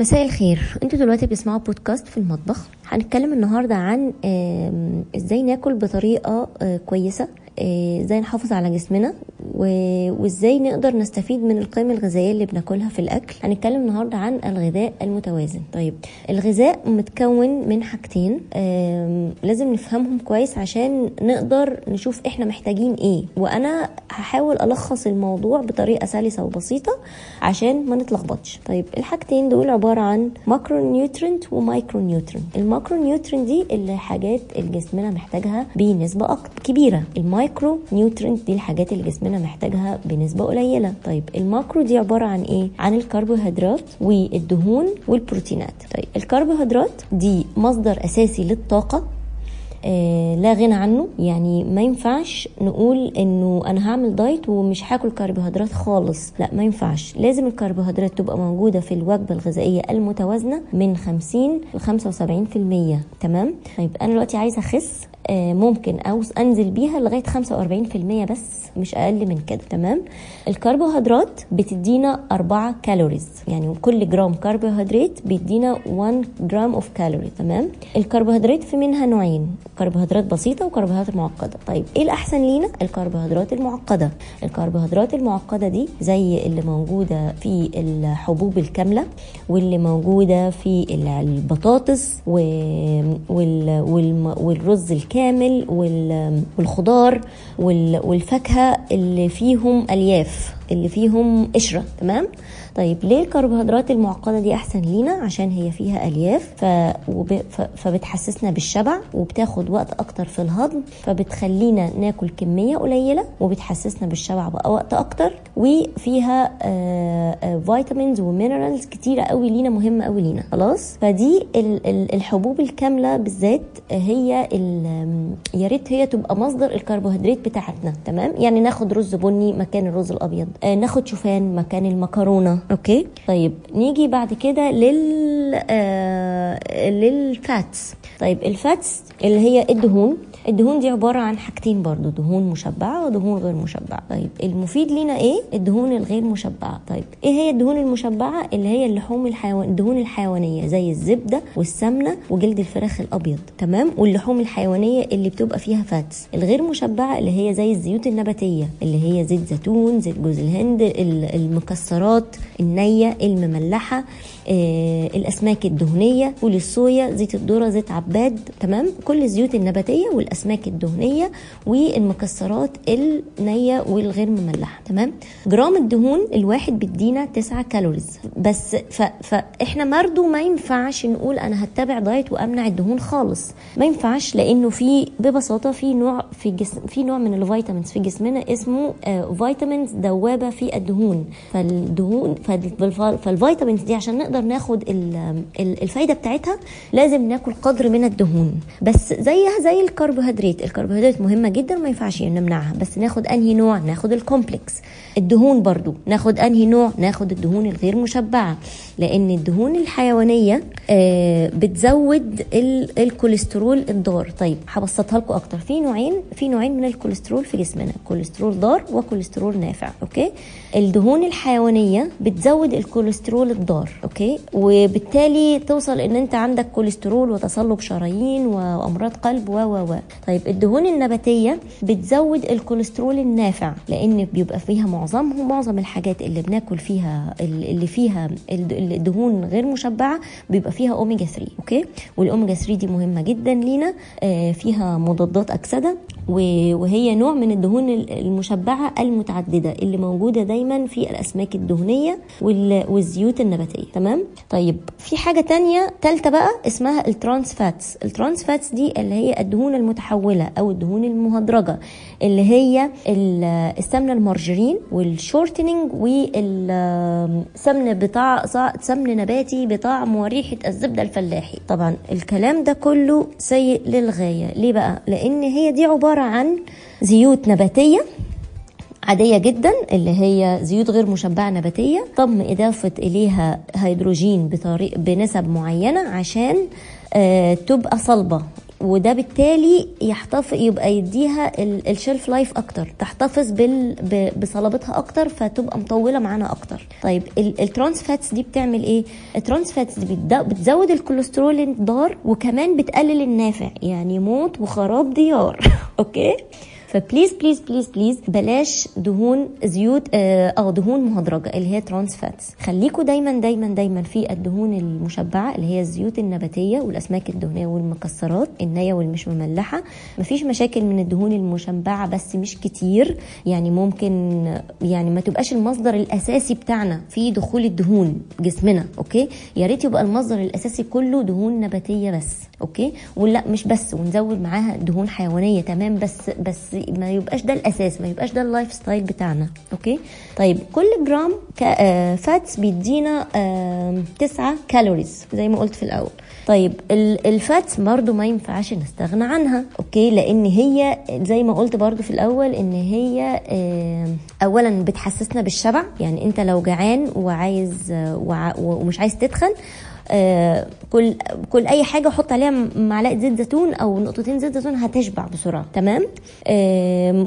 مساء الخير. أنتوا دلوقتي بتسمعوا بودكاست في المطبخ. هنتكلم النهارده عن إزاي ناكل بطريقة آه، كويسة. إزاي نحافظ على جسمنا وإزاي نقدر نستفيد من القيم الغذائية اللي بناكلها في الأكل. هنتكلم النهارده عن الغذاء المتوازن. طيب الغذاء متكون من حاجتين لازم نفهمهم كويس عشان نقدر نشوف إحنا محتاجين إيه. وأنا هحاول ألخص الموضوع بطريقة سلسة وبسيطة عشان ما نتلخبطش. طيب الحاجتين دول عبارة عن macronutrient و micronutrient ال macronutrient دي اللي حاجات اللي جسمنا محتاجها بنسبة أكتر كبيرة. ال micronutrient دي الحاجات اللي جسمنا محتاجها بنسبة قليلة. طيب ال macro دي عبارة عن إيه؟ عن الكربوهيدرات والدهون والبروتينات. طيب الكربوهيدرات دي مصدر أساسي للطاقة لا غنى عنه. يعني ما ينفعش نقول إنه أنا هعمل diet ومش هاكل كربوهيدرات خالص. لا ما ينفعش. لازم الكربوهيدرات تبقى موجودة في الوجبة الغذائية المتوازنة من 50 ل 75% تمام؟ طيب أنا دلوقتي عايزة أخس. آه، ممكن أو أنزل بيها لغاية 45% بس. مش أقل من كده تمام؟ الكربوهيدرات بتدينا 4 calories يعني كل جرام كربوهيدرات بيدينا 1 جرام of calorie تمام؟ الكربوهيدرات في منها نوعين كربوهيدرات بسيطة وكربوهيدرات معقدة. طيب إيه الأحسن لينا؟ الكربوهيدرات المعقدة. الكربوهيدرات المعقدة دي زي اللي موجودة في الحبوب الكاملة واللي موجودة في البطاطس. والرز الكامل وال... والخضار وال... والفاكهة اللي فيهم ألياف. اللي فيهم قشرة تمام؟ طيب ليه الكربوهيدرات المعقدة دي أحسن لينا؟ عشان هي فيها ألياف ف... وب... ف... فبتحسسنا بالشبع وبتاخد وقت أكتر في الهضم فبتخلينا ناكل كمية قليلة وبتحسسنا بالشبع بقى وقت أكتر وفيها آه، آه، vitamins و minerals كتيرة قوي لينا مهمة قوي لينا خلاص؟ فدي ال... ال- الحبوب الكاملة بالذات هي ال... يا ريت هي تبقى مصدر الكربوهيدرات بتاعتنا تمام؟ يعني ناخد رز بني مكان الرز الأبيض. آه، ناخد شوفان مكان المكرونة. okay. طيب نيجي بعد كده لل آه لل fats. طيب ال fats اللي هي الدهون. الدهون دي عبارة عن حاجتين برضو دهون مشبعة ودهون غير مشبعة. طيب المفيد لينا إيه؟ الدهون الغير مشبعة. طيب إيه هي الدهون المشبعة؟ اللي هي اللحوم الحيوان الدهون الحيوانية زي الزبدة والسمنة وجلد الفراخ الأبيض. تمام؟ واللحوم الحيوانية اللي بتبقى فيها fats. الغير مشبعة اللي هي زي الزيوت النباتية اللي هي زيت زيتون زيت جوز الهند ال- المكسرات النية المملحة. آه، الأسماك الدهنية فول الصويا زيت الذرة زيت عباد تمام؟ كل الزيوت النباتية والأسماك الدهنية والمكسرات النية والغير مملحة تمام؟ جرام الدهون الواحد بيدينا 9 calories. بس ف... فاحنا برضو ما ينفعش نقول أنا هتبع diet وأمنع الدهون خالص. ما ينفعش لأنه في ببساطة في نوع في جسم في نوع من ال vitamins في جسمنا اسمه آه، vitamins دوابة في الدهون. فالدهون فال- فال vitamins دي عشان نقدر ناخد ال- ال- الفايدة بتاعتها لازم ناكل قدر من الدهون. بس زيها زي الكربوهيدرات الكربوهيدرات مهمة جدا ما ينفعش نمنعها بس ناخد أنهي نوع؟ ناخد ال complex. الدهون برضو. ناخد أنهي نوع؟ ناخد الدهون الغير مشبعة لأن الدهون الحيوانية بتزود ال- الكوليسترول الضار. طيب هبسطها لكم أكتر. في نوعين في نوعين من الكوليسترول في جسمنا. كوليسترول ضار وكوليسترول نافع okay؟ الدهون الحيوانية بتزود الكوليسترول الضار okay؟ وبالتالي توصل إن أنت عندك كوليسترول وتصلب شرايين وأمراض قلب و و و. طيب الدهون النباتية بتزود الكوليسترول النافع لأن بيبقى فيها معظمهم معظم الحاجات اللي بناكل فيها اللي فيها الد- الدهون غير مشبعة بيبقى فيها اوميجا 3 okay وال omega 3 دي مهمة جدا لينا آه، فيها مضادات أكسدة. وهي نوع من الدهون ال- المشبعة المتعددة اللي موجودة دايما في الأسماك الدهنية وال- والزيوت النباتية. تمام؟ طيب في حاجة تانية تالتة بقى اسمها ال trans fats. ال trans fats دي اللي هي الدهون المتحولة أو الدهون المهدرجة اللي هي ال- السمنة ال margarine وال shortening والسمن بتاع سمن نباتي بطعم وريحه الزبدة الفلاحي. طبعا الكلام ده كله سيء للغاية. ليه بقى؟ لأن هي دي عبارة عن زيوت نباتية عادية جدا اللي هي زيوت غير مشبعة نباتية تم إضافة إليها هيدروجين بطريق بنسب معينة عشان آه، تبقى صلبة. وده بالتالي يحتفظ يبقى يديها ال shelf life أكتر تحتفظ بال بصلابتها أكتر فتبقى مطولة معانا أكتر. طيب ال- ال trans fats دي بتعمل إيه؟ ال trans fats دي بتزود الكوليسترول الضار وكمان بتقلل النافع يعني موت وخراب ديار. okay؟ ف please please please please بلاش دهون زيوت آه أو دهون مهدرجة اللي هي trans fats خليكوا دايما دايما دايما في الدهون المشبعة اللي هي الزيوت النباتية والأسماك الدهنية والمكسرات النية والمش مملحة. مفيش مشاكل من الدهون المشبعة بس مش كتير. يعني ممكن يعني ما تبقاش المصدر الأساسي بتاعنا في دخول الدهون جسمنا okay؟ يا ريت يبقى المصدر الأساسي كله دهون نباتية بس. okay؟ ولا مش بس ونزود معاها دهون حيوانية تمام بس بس ما يبقاش ده الأساس ما يبقاش ده ال lifestyle بتاعنا okay؟ طيب كل جرام كا- آه، fats بيدينا تسعة calories زي ما قلت في الأول. طيب ال- ال fats برضو ما ينفعش نستغنى عنها okay؟ لأن هي زي ما قلت برضو في الأول إن هي اولا بتحسسنا بالشبع يعني أنت لو جعان وعايز آه، ومش عايز تتخن كل كل أي حاجة حط عليها معلقة زيت زيتون أو نقطتين زيت زيتون هتشبع بسرعة تمام؟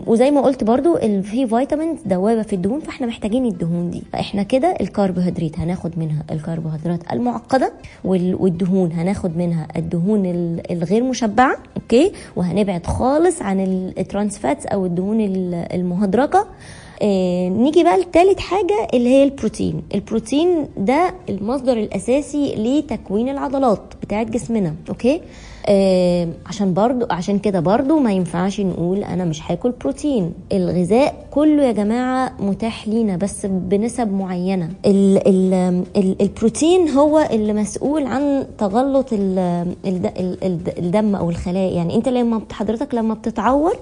وزي ما قلت برضو في vitamins دوابة في الدهون فإحنا محتاجين الدهون دي. فإحنا كده الكربوهيدرات هناخد منها الكربوهيدرات المعقدة وال- والدهون هناخد منها الدهون ال- الغير مشبعة okay؟ وهنبعد خالص عن ال trans fats أو الدهون ال- المهدرجة. آه، نيجي بقى لتالت حاجة اللي هي البروتين. البروتين ده المصدر الأساسي لتكوين العضلات بتاعت جسمنا okay؟ عشان برضو عشان كده برضو ما ينفعش نقول أنا مش هاكل بروتين. الغذاء كله يا جماعة متاح لينا بس بنسب معينة. ال ال ال البروتين هو اللي مسؤول عن تجلط ال ال ال الدم أو الخلايا. يعني أنت لما حضرتك لما بتتعور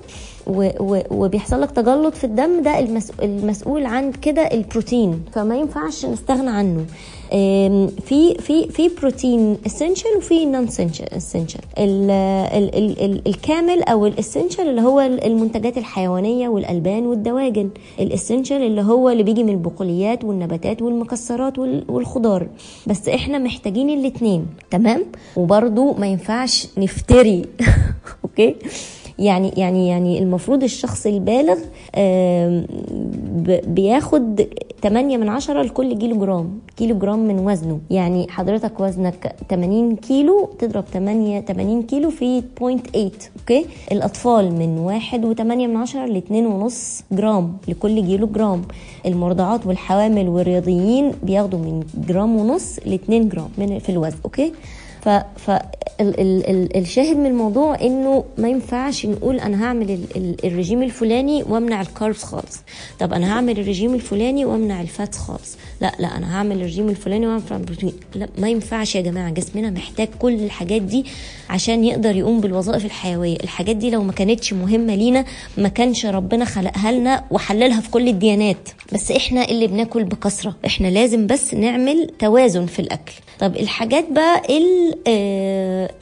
وبيحصل لك تجلط في الدم ده المس- المسؤول عن كده البروتين. فما ينفعش نستغنى عنه. في في في بروتين essential وفي non-essential الكامل أو ال essential اللي هو المنتجات الحيوانية والألبان والدواجن. ال essential اللي هو اللي بيجي من البقوليات والنباتات والمكسرات وال- والخضار. بس إحنا محتاجين الاتنين تمام؟ وبرضو ما ينفعش نفتري. okay؟ يعني يعني يعني المفروض الشخص البالغ بياخد 8 من عشرة لكل كيلو جرام كيلو جرام من وزنه. يعني حضرتك وزنك 80 كيلو تضرب 8 80 كيلو في 0.8 okay الأطفال من 1 و8 من عشرة ل 2.5 جرام لكل كيلو جرام المرضعات والحوامل والرياضيين بياخدوا من جرام ونص ل 2 جرام من في الوزن okay ف ف ال ال ال الشاهد من الموضوع إنه ما ينفعش نقول أنا هعمل ال ال الرجيم الفلاني وأمنع ال carbs خالص. طب أنا هعمل الرجيم الفلاني وأمنع ال fat خالص. لا لا أنا هعمل الرجيم الفلاني وأمنع البروتين لا ما ينفعش يا جماعة. جسمنا محتاج كل الحاجات دي عشان يقدر يقوم بالوظائف الحيوية. الحاجات دي لو ما كانتش مهمة لينا ما كانش ربنا خلقها لنا وحللها في كل الديانات. بس إحنا اللي بناكل بكثرة. إحنا لازم بس نعمل توازن في الأكل. طب الحاجات بقى ال آه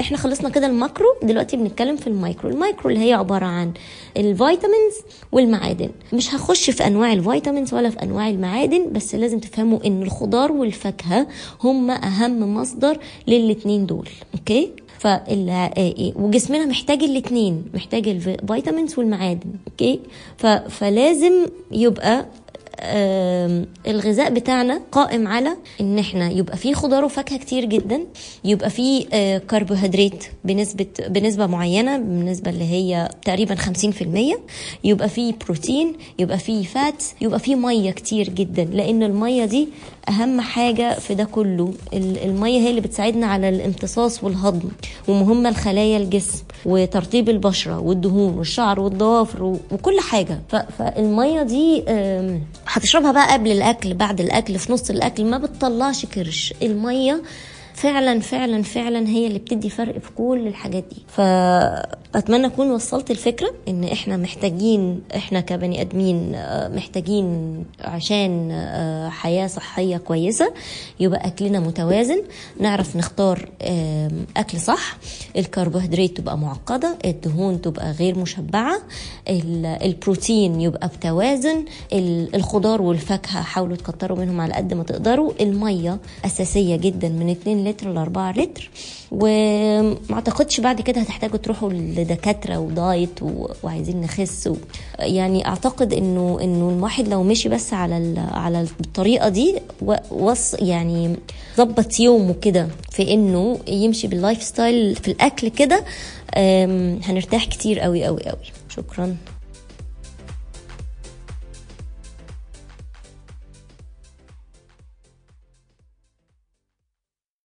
إحنا خلصنا كده ال macro. دلوقتي بنتكلم في ال micro. ال micro اللي هي عبارة عن ال vitamins والمعادن. مش هخش في أنواع ال vitamins ولا في أنواع المعادن بس لازم تفهموا إن الخضار والفاكهة هم أهم مصدر للاتنين دول. okay؟ فال آه، وجسمنا محتاج الاثنين محتاج ال vitamins والمعادن. okay. فلازم يبقى الغذاء بتاعنا قائم على إن إحنا يبقى فيه خضار وفاكهة كتير جدا يبقى فيه آه، كربوهيدرات بنسبة بنسبة معينة بالنسبة اللي هي تقريبا 50% يبقى فيه بروتين يبقى فيه fat يبقى فيه مية كتير جدا لأن المية دي أهم حاجة في ده كله. ال- المية هي اللي بتساعدنا على الامتصاص والهضم ومهمه لخلايا الجسم وترطيب البشرة والدهون والشعر والضوافر وكل حاجة. فالمية دي هتشربها بقى قبل الأكل بعد الأكل في نص الأكل ما بتطلعش كرش. المية فعلا فعلا فعلا هي اللي بتدي فرق في كل الحاجات دي. ف... اتمنى أكون وصلت الفكرة إن إحنا محتاجين إحنا كبني آدمين آه، محتاجين عشان آه، حياة صحية كويسة يبقى أكلنا متوازن نعرف نختار أكل صح الكربوهيدرات تبقى معقدة الدهون تبقى غير مشبعة ال- البروتين يبقى بتوازن ال- الخضار والفاكهة حاولوا تكتروا منهم على قد ما تقدروا المية أساسية جدا من 2 لتر ل 4 لتر وما أعتقدش بعد كده هتحتاجوا تروحوا لدكاترة ودايت وعايزين نخس و... يعني أعتقد إنه إنه الواحد لو مشي بس على ال... على الطريقة دي و... وص يعني ظبط يومه كده في إنه يمشي بال lifestyle في الأكل كده هنرتاح كتير قوي قوي قوي شكرا.